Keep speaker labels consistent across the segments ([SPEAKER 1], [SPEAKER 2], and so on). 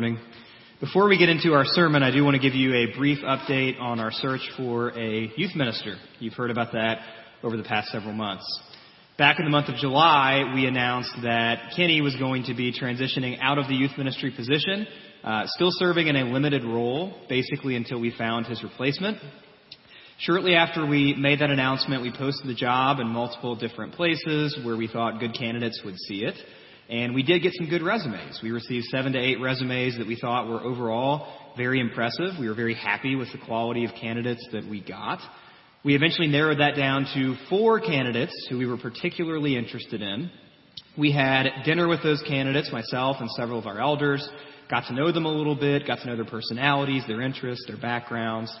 [SPEAKER 1] morning. Before we get into our sermon, I do want to give you a brief update on our search for a youth minister. You've heard about that over the past several months. Back in the month of July, we announced that Kenny was going to be transitioning out of the youth ministry position, uh, still serving in a limited role, basically until we found his replacement. Shortly after we made that announcement, we posted the job in multiple different places where we thought good candidates would see it. And we did get some good resumes. We received seven to eight resumes that we thought were overall very impressive. We were very happy with the quality of candidates that we got. We eventually narrowed that down to four candidates who we were particularly interested in. We had dinner with those candidates, myself and several of our elders, got to know them a little bit, got to know their personalities, their interests, their backgrounds.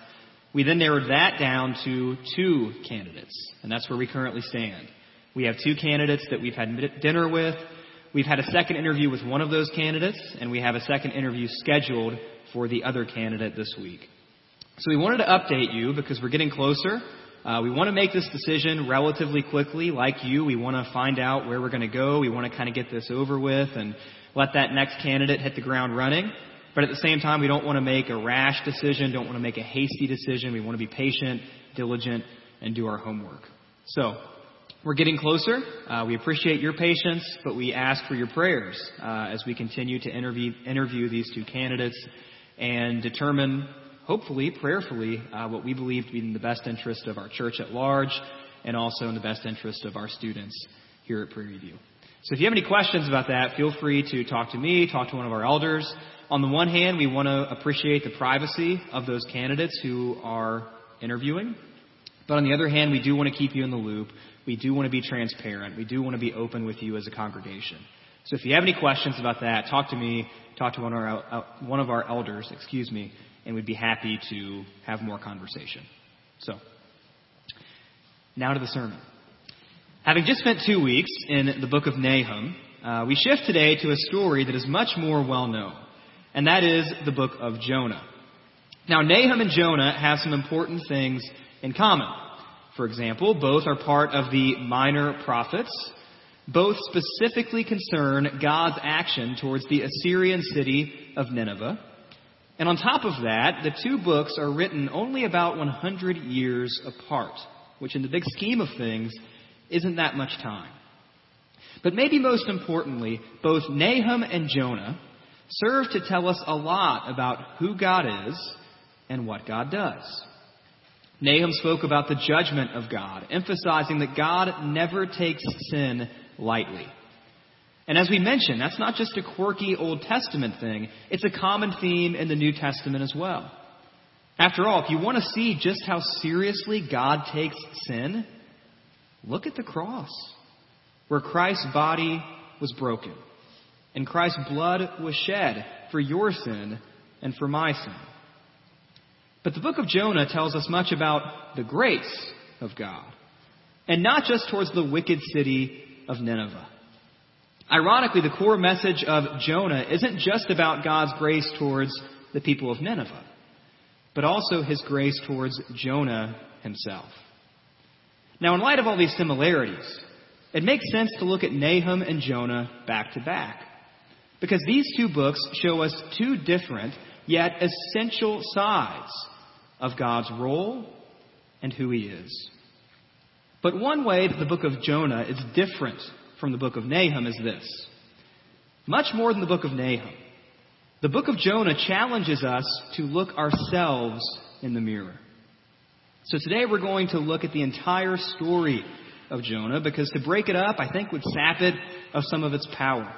[SPEAKER 1] We then narrowed that down to two candidates, and that's where we currently stand. We have two candidates that we've had dinner with. We've had a second interview with one of those candidates, and we have a second interview scheduled for the other candidate this week. So we wanted to update you because we're getting closer. Uh, we want to make this decision relatively quickly. Like you, we want to find out where we're going to go. We want to kind of get this over with and let that next candidate hit the ground running. But at the same time, we don't want to make a rash decision, don't want to make a hasty decision. We want to be patient, diligent, and do our homework. So, we're getting closer. Uh, we appreciate your patience, but we ask for your prayers uh, as we continue to interview, interview these two candidates and determine, hopefully, prayerfully, uh, what we believe to be in the best interest of our church at large and also in the best interest of our students here at Prairie View. So if you have any questions about that, feel free to talk to me, talk to one of our elders. On the one hand, we want to appreciate the privacy of those candidates who are interviewing. But on the other hand, we do want to keep you in the loop we do want to be transparent. We do want to be open with you as a congregation. So if you have any questions about that, talk to me, talk to one of our, uh, one of our elders, excuse me, and we'd be happy to have more conversation. So, now to the sermon. Having just spent two weeks in the book of Nahum, uh, we shift today to a story that is much more well known, and that is the book of Jonah. Now, Nahum and Jonah have some important things in common for example. Both are part of the minor prophets. Both specifically concern God's action towards the Assyrian city of Nineveh. And on top of that, the two books are written only about 100 years apart, which in the big scheme of things isn't that much time. But maybe most importantly, both Nahum and Jonah serve to tell us a lot about who God is and what God does. Nahum spoke about the judgment of God, emphasizing that God never takes sin lightly. And as we mentioned, that's not just a quirky Old Testament thing, it's a common theme in the New Testament as well. After all, if you want to see just how seriously God takes sin, look at the cross, where Christ's body was broken, and Christ's blood was shed for your sin and for my sin. But the book of Jonah tells us much about the grace of God, and not just towards the wicked city of Nineveh. Ironically, the core message of Jonah isn't just about God's grace towards the people of Nineveh, but also his grace towards Jonah himself. Now, in light of all these similarities, it makes sense to look at Nahum and Jonah back to back. Because these two books show us two different, yet essential sides of God's role and who He is. But one way that the book of Jonah is different from the book of Nahum is this. Much more than the book of Nahum, the book of Jonah challenges us to look ourselves in the mirror. So today we're going to look at the entire story of Jonah because to break it up, I think would sap it of some of its power.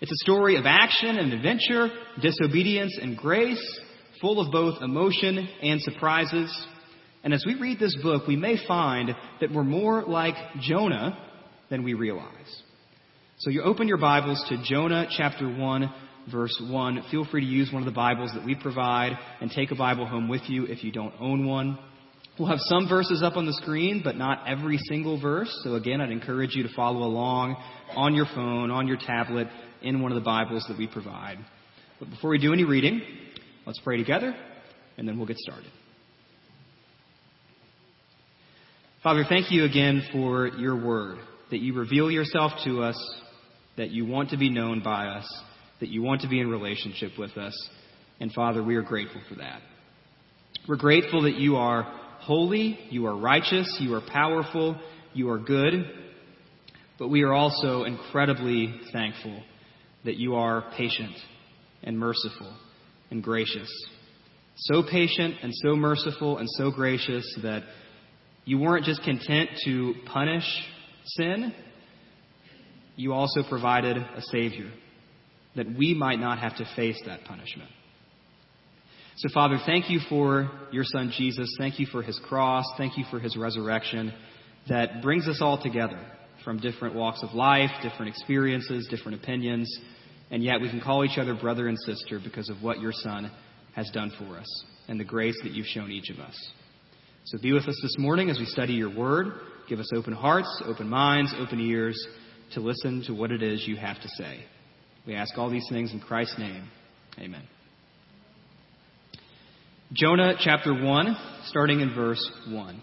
[SPEAKER 1] It's a story of action and adventure, disobedience and grace, full of both emotion and surprises. And as we read this book, we may find that we're more like Jonah than we realize. So you open your Bibles to Jonah chapter 1, verse 1. Feel free to use one of the Bibles that we provide and take a Bible home with you if you don't own one. We'll have some verses up on the screen, but not every single verse. So again, I'd encourage you to follow along on your phone, on your tablet, in one of the Bibles that we provide. But before we do any reading, Let's pray together, and then we'll get started. Father, thank you again for your word, that you reveal yourself to us, that you want to be known by us, that you want to be in relationship with us. And Father, we are grateful for that. We're grateful that you are holy, you are righteous, you are powerful, you are good. But we are also incredibly thankful that you are patient and merciful and gracious. So patient and so merciful and so gracious that you weren't just content to punish sin, you also provided a Savior that we might not have to face that punishment. So, Father, thank you for your Son Jesus. Thank you for his cross. Thank you for his resurrection that brings us all together from different walks of life, different experiences, different opinions, and yet we can call each other brother and sister because of what your Son has done for us and the grace that you've shown each of us. So be with us this morning as we study your word. Give us open hearts, open minds, open ears to listen to what it is you have to say. We ask all these things in Christ's name. Amen. Jonah chapter 1, starting in verse 1.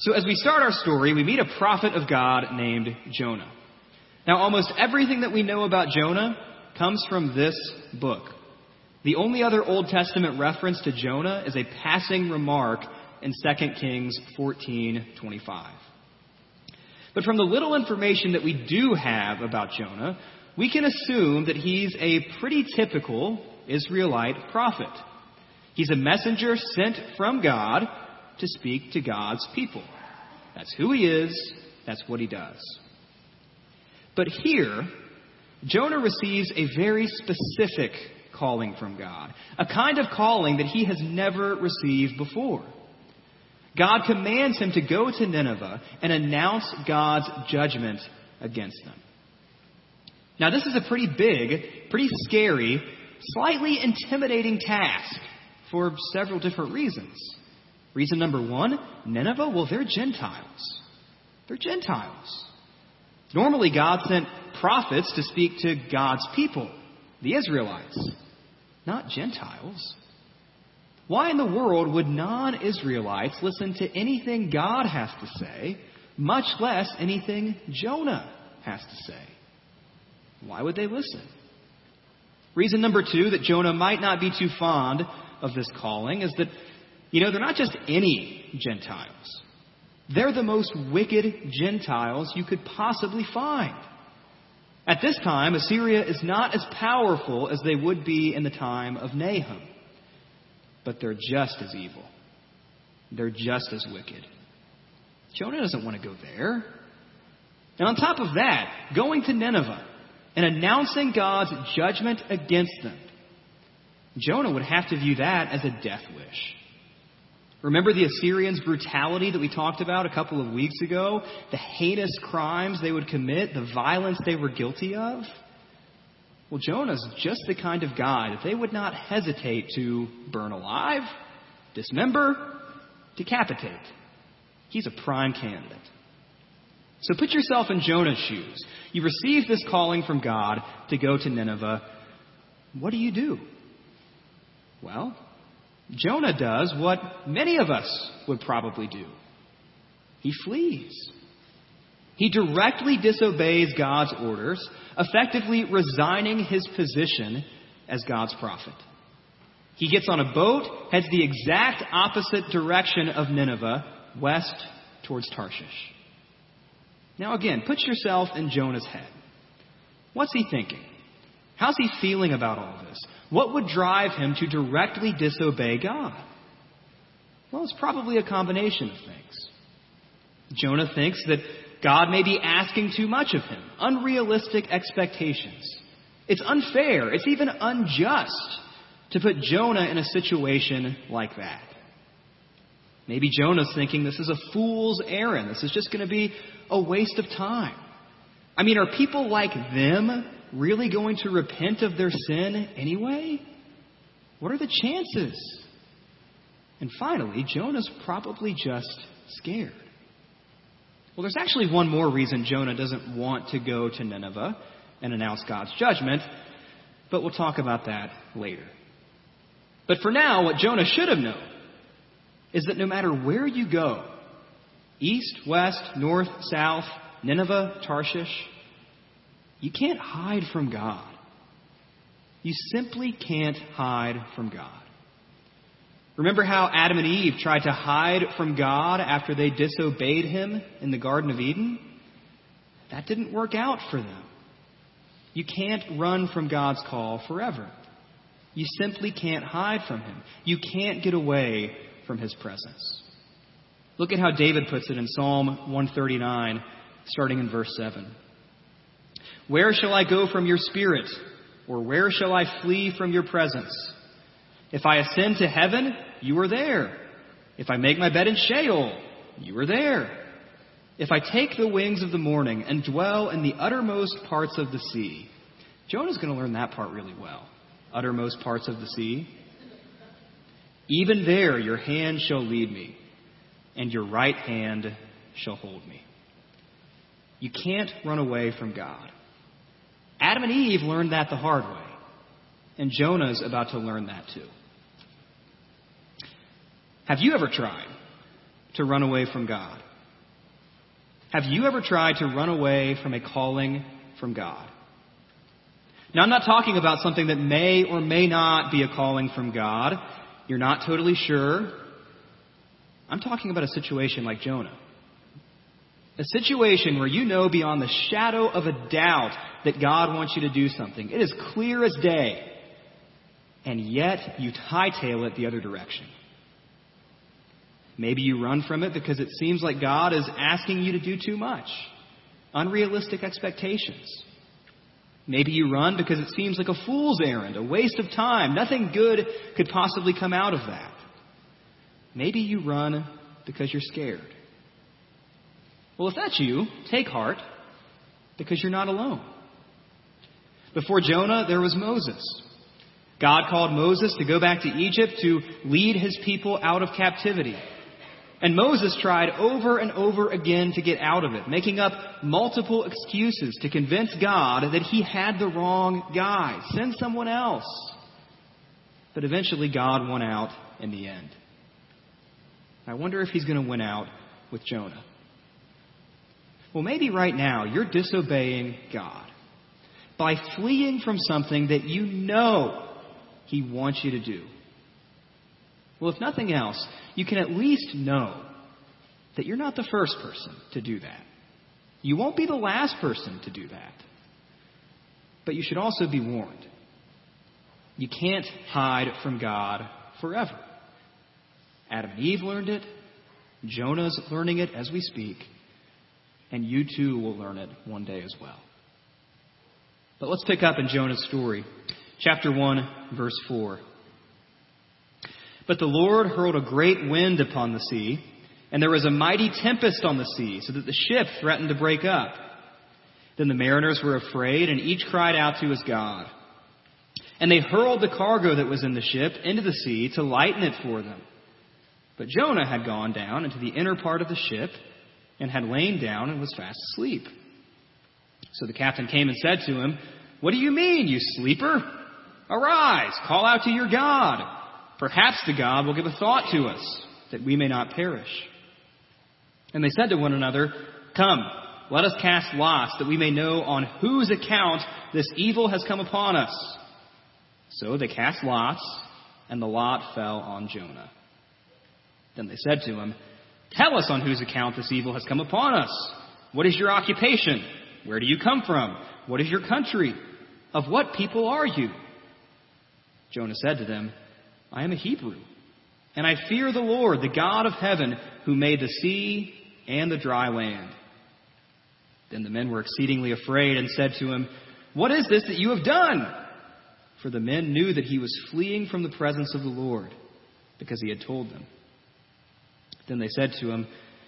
[SPEAKER 1] So, as we start our story, we meet a prophet of God named Jonah. Now, almost everything that we know about Jonah comes from this book. The only other Old Testament reference to Jonah is a passing remark in 2 Kings 14:25. But from the little information that we do have about Jonah, we can assume that he's a pretty typical Israelite prophet. He's a messenger sent from God to speak to God's people. That's who he is, that's what he does. But here, Jonah receives a very specific calling from God, a kind of calling that he has never received before. God commands him to go to Nineveh and announce God's judgment against them. Now, this is a pretty big, pretty scary, slightly intimidating task for several different reasons. Reason number one Nineveh, well, they're Gentiles. They're Gentiles. Normally, God sent prophets to speak to God's people, the Israelites, not Gentiles. Why in the world would non Israelites listen to anything God has to say, much less anything Jonah has to say? Why would they listen? Reason number two that Jonah might not be too fond of this calling is that, you know, they're not just any Gentiles. They're the most wicked Gentiles you could possibly find. At this time, Assyria is not as powerful as they would be in the time of Nahum. But they're just as evil. They're just as wicked. Jonah doesn't want to go there. And on top of that, going to Nineveh and announcing God's judgment against them Jonah would have to view that as a death wish. Remember the Assyrians' brutality that we talked about a couple of weeks ago? The heinous crimes they would commit, the violence they were guilty of? Well, Jonah's just the kind of guy that they would not hesitate to burn alive, dismember, decapitate. He's a prime candidate. So put yourself in Jonah's shoes. You receive this calling from God to go to Nineveh. What do you do? Well, Jonah does what many of us would probably do he flees. He directly disobeys God's orders, effectively resigning his position as God's prophet. He gets on a boat, heads the exact opposite direction of Nineveh, west towards Tarshish. Now, again, put yourself in Jonah's head. What's he thinking? How's he feeling about all this? What would drive him to directly disobey God? Well, it's probably a combination of things. Jonah thinks that God may be asking too much of him, unrealistic expectations. It's unfair, it's even unjust to put Jonah in a situation like that. Maybe Jonah's thinking this is a fool's errand. This is just going to be a waste of time. I mean, are people like them really going to repent of their sin anyway? What are the chances? And finally, Jonah's probably just scared. Well, there's actually one more reason Jonah doesn't want to go to Nineveh and announce God's judgment, but we'll talk about that later. But for now, what Jonah should have known is that no matter where you go, east, west, north, south, Nineveh, Tarshish, you can't hide from God. You simply can't hide from God. Remember how Adam and Eve tried to hide from God after they disobeyed him in the Garden of Eden? That didn't work out for them. You can't run from God's call forever. You simply can't hide from him. You can't get away from his presence. Look at how David puts it in Psalm 139, starting in verse 7. Where shall I go from your spirit? Or where shall I flee from your presence? If I ascend to heaven, you are there. If I make my bed in Sheol, you are there. If I take the wings of the morning and dwell in the uttermost parts of the sea. Jonah's going to learn that part really well. Uttermost parts of the sea. Even there your hand shall lead me, and your right hand shall hold me. You can't run away from God. Adam and Eve learned that the hard way, and Jonah's about to learn that too. Have you ever tried to run away from God? Have you ever tried to run away from a calling from God? Now, I'm not talking about something that may or may not be a calling from God. You're not totally sure. I'm talking about a situation like Jonah. A situation where you know beyond the shadow of a doubt that God wants you to do something. It is clear as day. And yet you hightail it the other direction. Maybe you run from it because it seems like God is asking you to do too much. Unrealistic expectations. Maybe you run because it seems like a fool's errand, a waste of time. Nothing good could possibly come out of that. Maybe you run because you're scared. Well, if that's you, take heart because you're not alone. Before Jonah, there was Moses. God called Moses to go back to Egypt to lead his people out of captivity. And Moses tried over and over again to get out of it, making up multiple excuses to convince God that he had the wrong guy. Send someone else. But eventually God won out in the end. I wonder if he's going to win out with Jonah. Well, maybe right now you're disobeying God by fleeing from something that you know he wants you to do. Well, if nothing else, you can at least know that you're not the first person to do that. You won't be the last person to do that. But you should also be warned. You can't hide from God forever. Adam and Eve learned it. Jonah's learning it as we speak. And you too will learn it one day as well. But let's pick up in Jonah's story. Chapter 1, verse 4. But the Lord hurled a great wind upon the sea, and there was a mighty tempest on the sea, so that the ship threatened to break up. Then the mariners were afraid, and each cried out to his God. And they hurled the cargo that was in the ship into the sea to lighten it for them. But Jonah had gone down into the inner part of the ship, and had lain down and was fast asleep. So the captain came and said to him, What do you mean, you sleeper? Arise, call out to your God. Perhaps the God will give a thought to us, that we may not perish. And they said to one another, Come, let us cast lots, that we may know on whose account this evil has come upon us. So they cast lots, and the lot fell on Jonah. Then they said to him, Tell us on whose account this evil has come upon us. What is your occupation? Where do you come from? What is your country? Of what people are you? Jonah said to them, I am a Hebrew, and I fear the Lord, the God of heaven, who made the sea and the dry land. Then the men were exceedingly afraid and said to him, What is this that you have done? For the men knew that he was fleeing from the presence of the Lord, because he had told them. Then they said to him,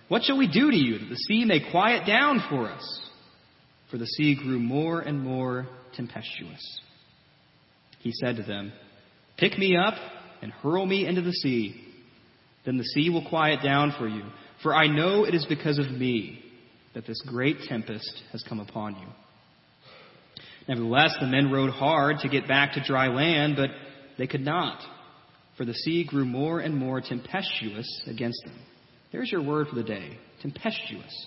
[SPEAKER 1] What shall we do to you that the sea may quiet down for us? For the sea grew more and more tempestuous. He said to them, Pick me up and hurl me into the sea. Then the sea will quiet down for you, for I know it is because of me that this great tempest has come upon you. Nevertheless, the men rowed hard to get back to dry land, but they could not, for the sea grew more and more tempestuous against them. There's your word for the day tempestuous.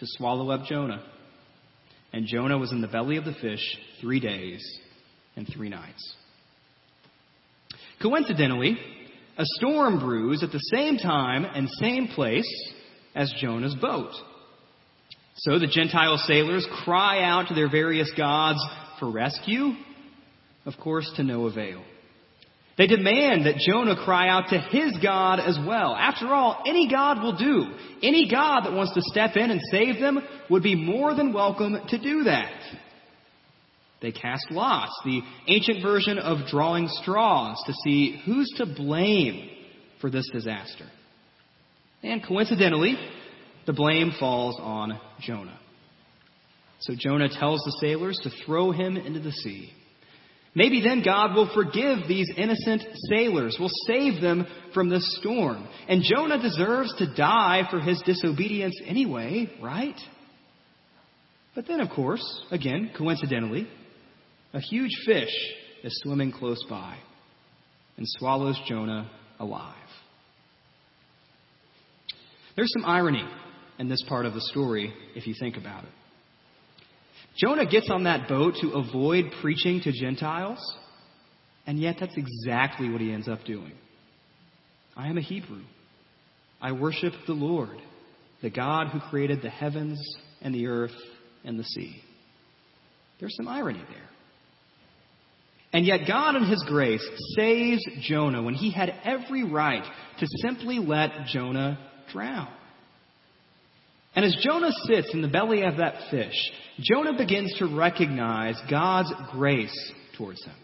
[SPEAKER 1] to swallow up Jonah. And Jonah was in the belly of the fish three days and three nights. Coincidentally, a storm brews at the same time and same place as Jonah's boat. So the Gentile sailors cry out to their various gods for rescue, of course, to no avail. They demand that Jonah cry out to his God as well. After all, any God will do. Any God that wants to step in and save them would be more than welcome to do that. They cast lots, the ancient version of drawing straws, to see who's to blame for this disaster. And coincidentally, the blame falls on Jonah. So Jonah tells the sailors to throw him into the sea. Maybe then God will forgive these innocent sailors, will save them from this storm. And Jonah deserves to die for his disobedience anyway, right? But then, of course, again, coincidentally, a huge fish is swimming close by and swallows Jonah alive. There's some irony in this part of the story if you think about it. Jonah gets on that boat to avoid preaching to Gentiles, and yet that's exactly what he ends up doing. I am a Hebrew. I worship the Lord, the God who created the heavens and the earth and the sea. There's some irony there. And yet, God, in His grace, saves Jonah when he had every right to simply let Jonah drown. And as Jonah sits in the belly of that fish, Jonah begins to recognize God's grace towards him.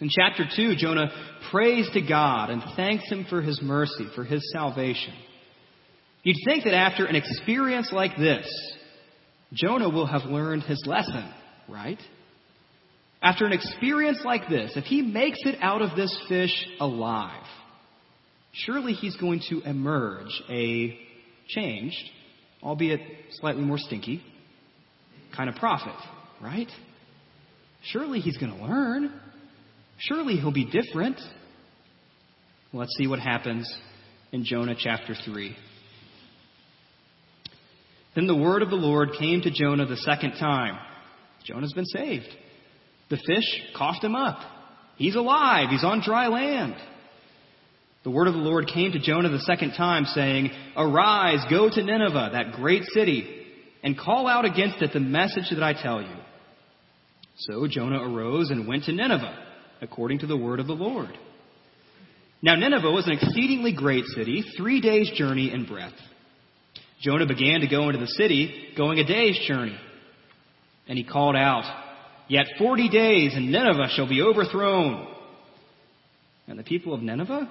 [SPEAKER 1] In chapter 2, Jonah prays to God and thanks him for his mercy, for his salvation. You'd think that after an experience like this, Jonah will have learned his lesson, right? After an experience like this, if he makes it out of this fish alive, surely he's going to emerge a changed, albeit slightly more stinky, kind of prophet, right? Surely he's going to learn. Surely he'll be different. Let's see what happens in Jonah chapter 3. Then the word of the Lord came to Jonah the second time. Jonah's been saved. The fish coughed him up. He's alive. He's on dry land. The word of the Lord came to Jonah the second time, saying, Arise, go to Nineveh, that great city, and call out against it the message that I tell you. So Jonah arose and went to Nineveh, according to the word of the Lord. Now Nineveh was an exceedingly great city, three days' journey in breadth. Jonah began to go into the city, going a day's journey. And he called out, Yet forty days, and Nineveh shall be overthrown. And the people of Nineveh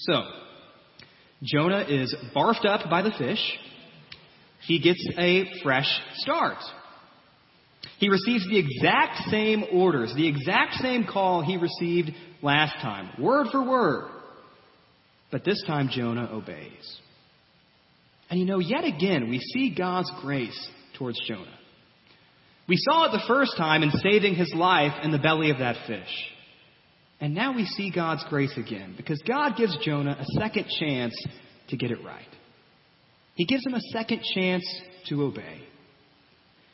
[SPEAKER 1] So, Jonah is barfed up by the fish. He gets a fresh start. He receives the exact same orders, the exact same call he received last time, word for word. But this time Jonah obeys. And you know, yet again, we see God's grace towards Jonah. We saw it the first time in saving his life in the belly of that fish. And now we see God's grace again because God gives Jonah a second chance to get it right. He gives him a second chance to obey.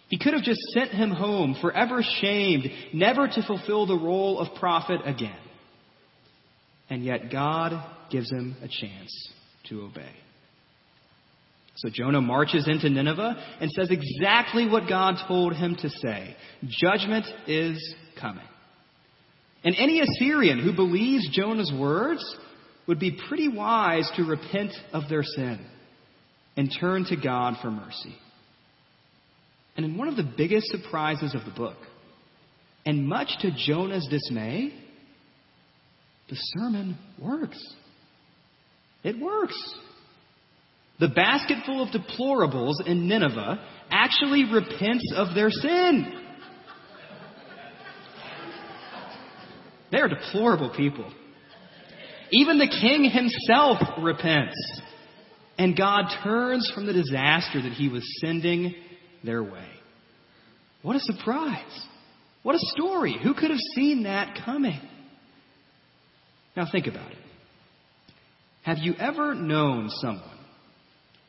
[SPEAKER 1] He could have just sent him home, forever shamed, never to fulfill the role of prophet again. And yet God gives him a chance to obey. So Jonah marches into Nineveh and says exactly what God told him to say Judgment is coming. And any Assyrian who believes Jonah's words would be pretty wise to repent of their sin and turn to God for mercy. And in one of the biggest surprises of the book, and much to Jonah's dismay, the sermon works. It works. The basketful of deplorables in Nineveh actually repents of their sin. They are deplorable people. Even the king himself repents. And God turns from the disaster that he was sending their way. What a surprise. What a story. Who could have seen that coming? Now think about it. Have you ever known someone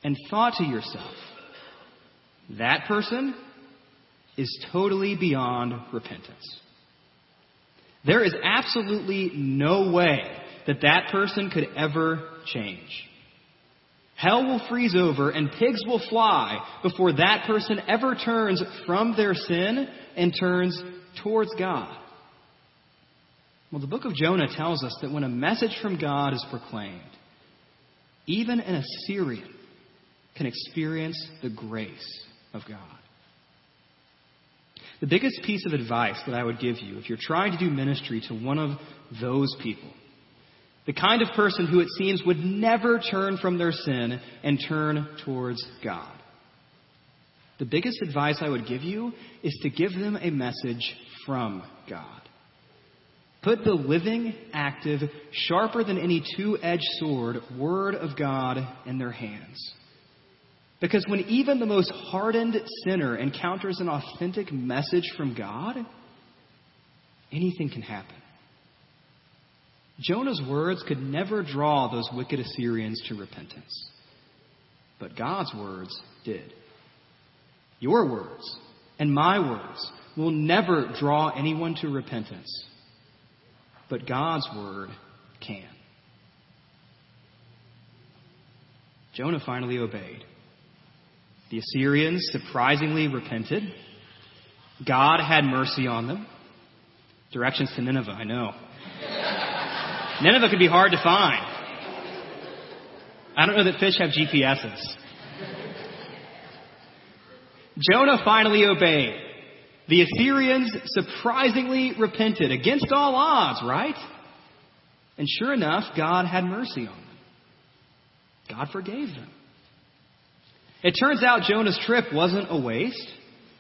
[SPEAKER 1] and thought to yourself, that person is totally beyond repentance? There is absolutely no way that that person could ever change. Hell will freeze over and pigs will fly before that person ever turns from their sin and turns towards God. Well, the book of Jonah tells us that when a message from God is proclaimed, even an Assyrian can experience the grace of God. The biggest piece of advice that I would give you if you're trying to do ministry to one of those people, the kind of person who it seems would never turn from their sin and turn towards God. The biggest advice I would give you is to give them a message from God. Put the living, active, sharper than any two edged sword, Word of God in their hands. Because when even the most hardened sinner encounters an authentic message from God, anything can happen. Jonah's words could never draw those wicked Assyrians to repentance. But God's words did. Your words and my words will never draw anyone to repentance. But God's word can. Jonah finally obeyed. The Assyrians surprisingly repented. God had mercy on them. Directions to Nineveh, I know. Nineveh could be hard to find. I don't know that fish have GPSs. Jonah finally obeyed. The Assyrians surprisingly repented against all odds, right? And sure enough, God had mercy on them. God forgave them. It turns out Jonah's trip wasn't a waste.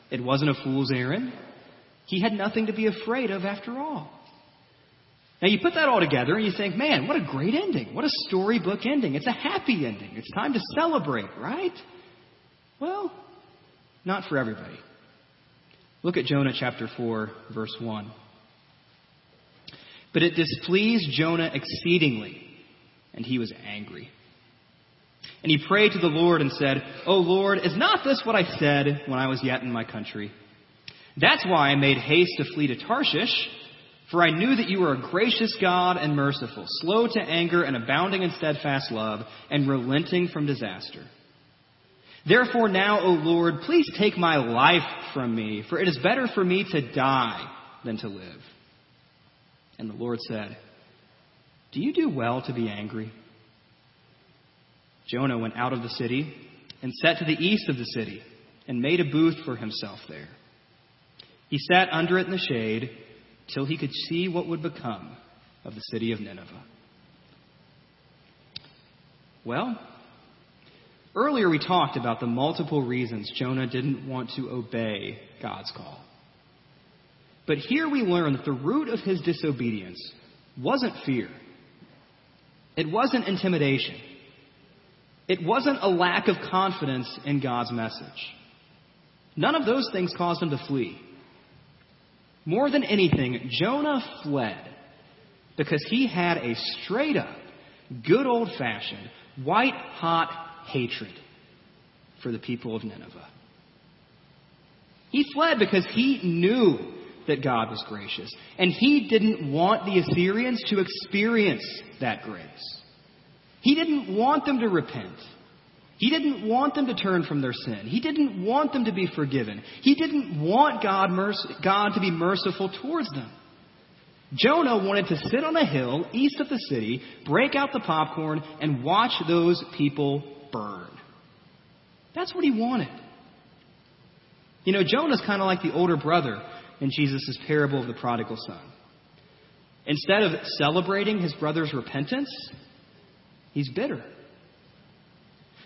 [SPEAKER 1] It wasn't a fool's errand. He had nothing to be afraid of after all. Now you put that all together and you think, man, what a great ending. What a storybook ending. It's a happy ending. It's time to celebrate, right? Well, not for everybody. Look at Jonah chapter 4, verse 1. But it displeased Jonah exceedingly, and he was angry. And he prayed to the Lord and said, O Lord, is not this what I said when I was yet in my country? That's why I made haste to flee to Tarshish, for I knew that you were a gracious God and merciful, slow to anger and abounding in steadfast love, and relenting from disaster. Therefore now, O Lord, please take my life from me, for it is better for me to die than to live. And the Lord said, Do you do well to be angry? Jonah went out of the city and set to the east of the city. and made a booth for himself there. He sat under it in the shade till he could see what would become of the city of Nineveh. Well, earlier we talked about the multiple reasons Jonah didn't want to obey God's call. But here we learn that the root of his disobedience wasn't fear. It wasn't intimidation. It wasn't a lack of confidence in God's message. None of those things caused him to flee. More than anything, Jonah fled because he had a straight up, good old fashioned, white hot hatred for the people of Nineveh. He fled because he knew that God was gracious, and he didn't want the Assyrians to experience that grace. He didn't want them to repent. He didn't want them to turn from their sin. He didn't want them to be forgiven. He didn't want God, God to be merciful towards them. Jonah wanted to sit on a hill east of the city, break out the popcorn, and watch those people burn. That's what he wanted. You know, Jonah's kind of like the older brother in Jesus' parable of the prodigal son. Instead of celebrating his brother's repentance, he's bitter.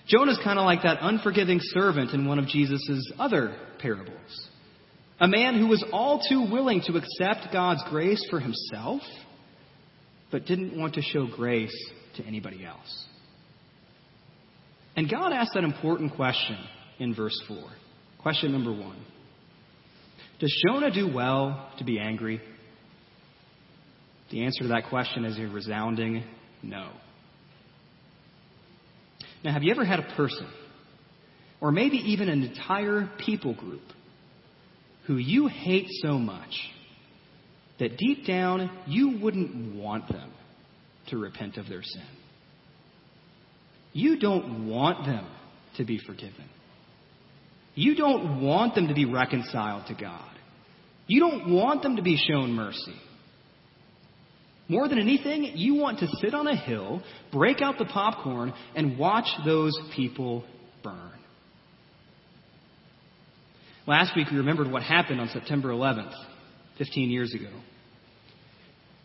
[SPEAKER 1] Jonah's kind of like that unforgiving servant in one of Jesus' other parables. A man who was all too willing to accept God's grace for himself, but didn't want to show grace to anybody else. And God asked that important question in verse 4. Question number one Does Jonah do well to be angry? The answer to that question is a resounding no. Now, have you ever had a person, or maybe even an entire people group, who you hate so much that deep down you wouldn't want them to repent of their sin? You don't want them to be forgiven. You don't want them to be reconciled to God. You don't want them to be shown mercy. More than anything, you want to sit on a hill, break out the popcorn, and watch those people burn. Last week, we remembered what happened on September 11th, 15 years ago.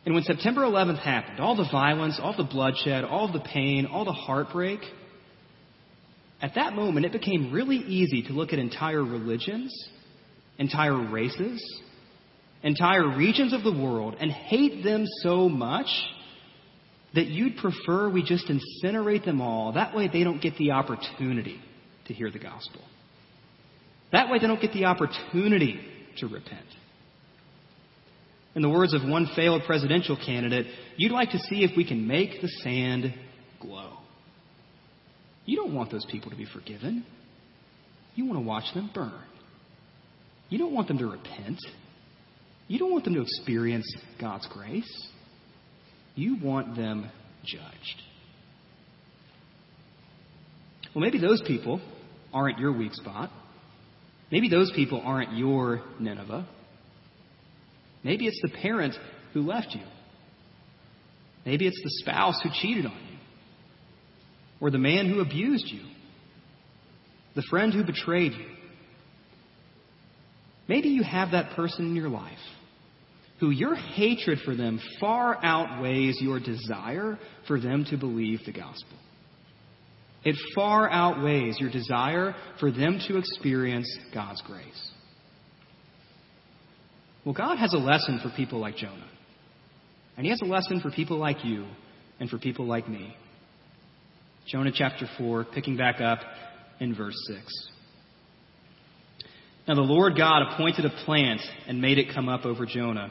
[SPEAKER 1] And when September 11th happened, all the violence, all the bloodshed, all the pain, all the heartbreak, at that moment, it became really easy to look at entire religions, entire races, entire regions of the world and hate them so much that you'd prefer we just incinerate them all. That way they don't get the opportunity to hear the gospel. That way they don't get the opportunity to repent. In the words of one failed presidential candidate, you'd like to see if we can make the sand glow. You don't want those people to be forgiven. You want to watch them burn. You don't want them to repent. You don't want them to experience God's grace. You want them judged. Well, maybe those people aren't your weak spot. Maybe those people aren't your Nineveh. Maybe it's the parent who left you. Maybe it's the spouse who cheated on you. Or the man who abused you. The friend who betrayed you. Maybe you have that person in your life who your hatred for them far outweighs your desire for them to believe the gospel. It far outweighs your desire for them to experience God's grace. Well, God has a lesson for people like Jonah. And He has a lesson for people like you and for people like me. Jonah chapter 4, picking back up in verse 6. Now the Lord God appointed a plant and made it come up over Jonah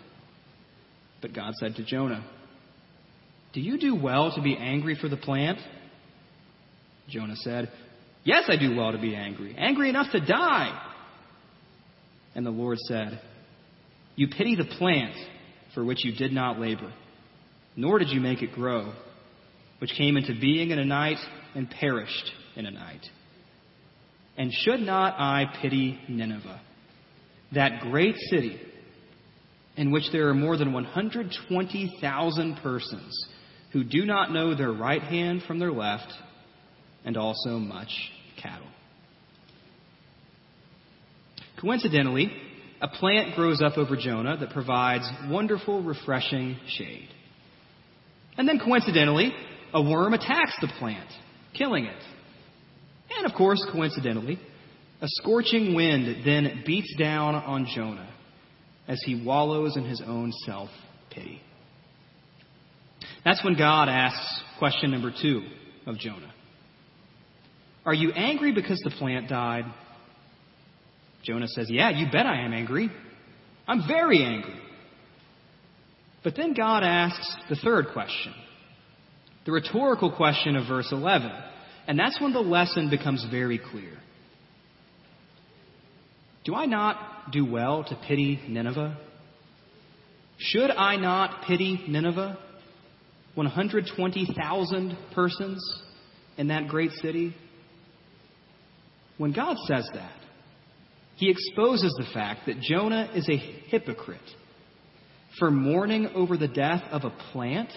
[SPEAKER 1] But God said to Jonah, Do you do well to be angry for the plant? Jonah said, Yes, I do well to be angry, angry enough to die. And the Lord said, You pity the plant for which you did not labor, nor did you make it grow, which came into being in a night and perished in a night. And should not I pity Nineveh, that great city in which there are more than 120,000 persons who do not know their right hand from their left, and also much cattle? Coincidentally, a plant grows up over Jonah that provides wonderful, refreshing shade. And then coincidentally, a worm attacks the plant, killing it. And of course, coincidentally, a scorching wind then beats down on Jonah as he wallows in his own self pity. That's when God asks question number two of Jonah Are you angry because the plant died? Jonah says, Yeah, you bet I am angry. I'm very angry. But then God asks the third question, the rhetorical question of verse 11. And that's when the lesson becomes very clear. Do I not do well to pity Nineveh? Should I not pity Nineveh? 120,000 persons in that great city? When God says that, he exposes the fact that Jonah is a hypocrite for mourning over the death of a plant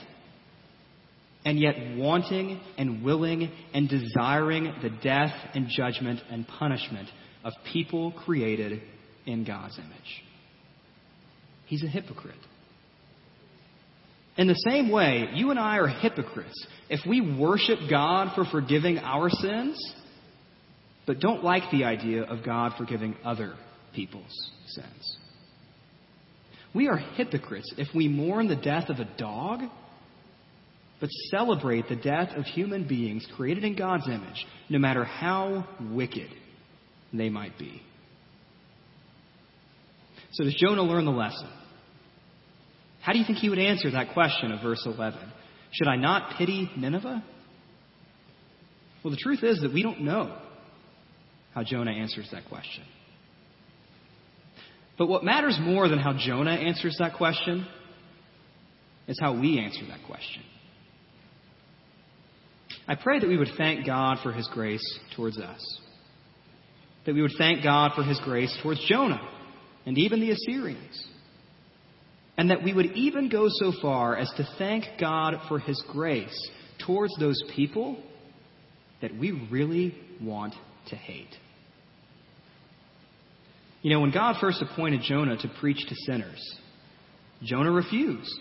[SPEAKER 1] and yet wanting and willing and desiring the death and judgment and punishment of people created in God's image. He's a hypocrite. In the same way, you and I are hypocrites if we worship God for forgiving our sins but don't like the idea of God forgiving other people's sins. We are hypocrites if we mourn the death of a dog, but celebrate the death of human beings created in God's image, no matter how wicked they might be. So, does Jonah learn the lesson? How do you think he would answer that question of verse 11? Should I not pity Nineveh? Well, the truth is that we don't know how Jonah answers that question. But what matters more than how Jonah answers that question is how we answer that question. I pray that we would thank God for his grace towards us. That we would thank God for his grace towards Jonah and even the Assyrians. And that we would even go so far as to thank God for his grace towards those people that we really want to hate. You know, when God first appointed Jonah to preach to sinners, Jonah refused.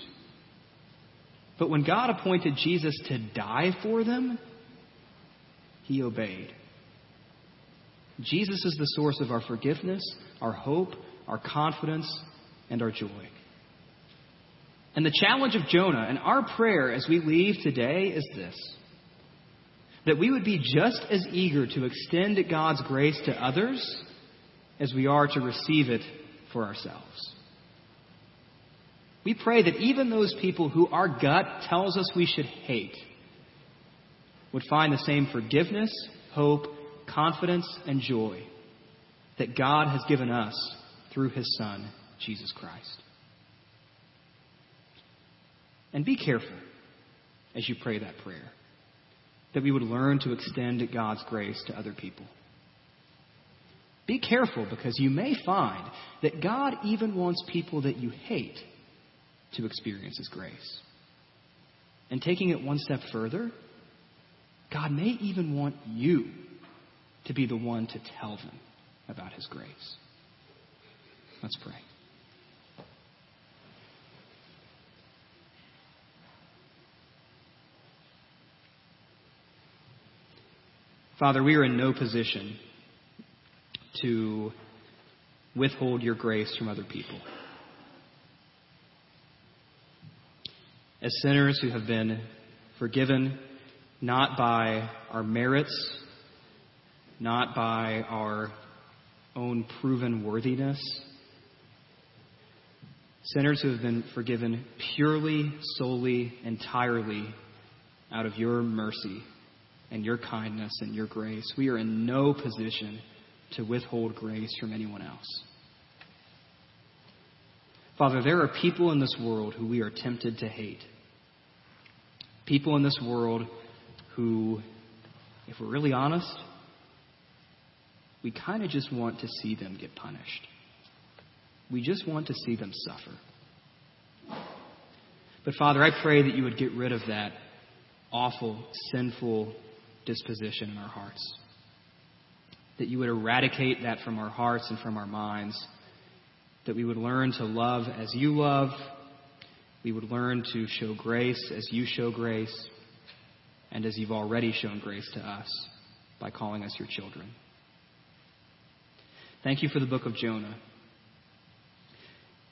[SPEAKER 1] But when God appointed Jesus to die for them, he obeyed. Jesus is the source of our forgiveness, our hope, our confidence, and our joy. And the challenge of Jonah and our prayer as we leave today is this that we would be just as eager to extend God's grace to others as we are to receive it for ourselves. We pray that even those people who our gut tells us we should hate would find the same forgiveness, hope, confidence, and joy that God has given us through His Son, Jesus Christ. And be careful as you pray that prayer that we would learn to extend God's grace to other people. Be careful because you may find that God even wants people that you hate to experience His grace. And taking it one step further, God may even want you to be the one to tell them about His grace. Let's pray. Father, we are in no position to withhold your grace from other people. As sinners who have been forgiven not by our merits, not by our own proven worthiness, sinners who have been forgiven purely, solely, entirely out of your mercy and your kindness and your grace. We are in no position to withhold grace from anyone else. Father, there are people in this world who we are tempted to hate. People in this world who, if we're really honest, we kind of just want to see them get punished. We just want to see them suffer. But Father, I pray that you would get rid of that awful, sinful disposition in our hearts. That you would eradicate that from our hearts and from our minds. That we would learn to love as you love. We would learn to show grace as you show grace. And as you've already shown grace to us by calling us your children. Thank you for the book of Jonah.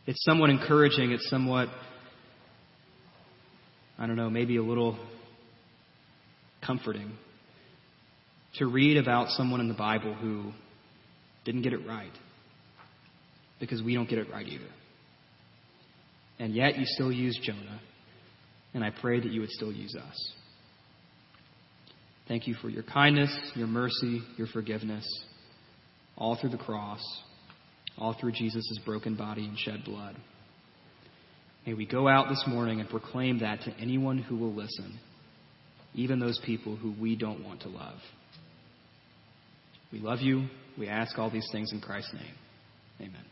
[SPEAKER 1] It's somewhat encouraging. It's somewhat, I don't know, maybe a little comforting to read about someone in the Bible who didn't get it right. Because we don't get it right either. And yet you still use Jonah. And I pray that you would still use us. Thank you for your kindness, your mercy, your forgiveness all through the cross, all through Jesus' broken body and shed blood. May we go out this morning and proclaim that to anyone who will listen, even those people who we don't want to love. We love you. We ask all these things in Christ's name. Amen.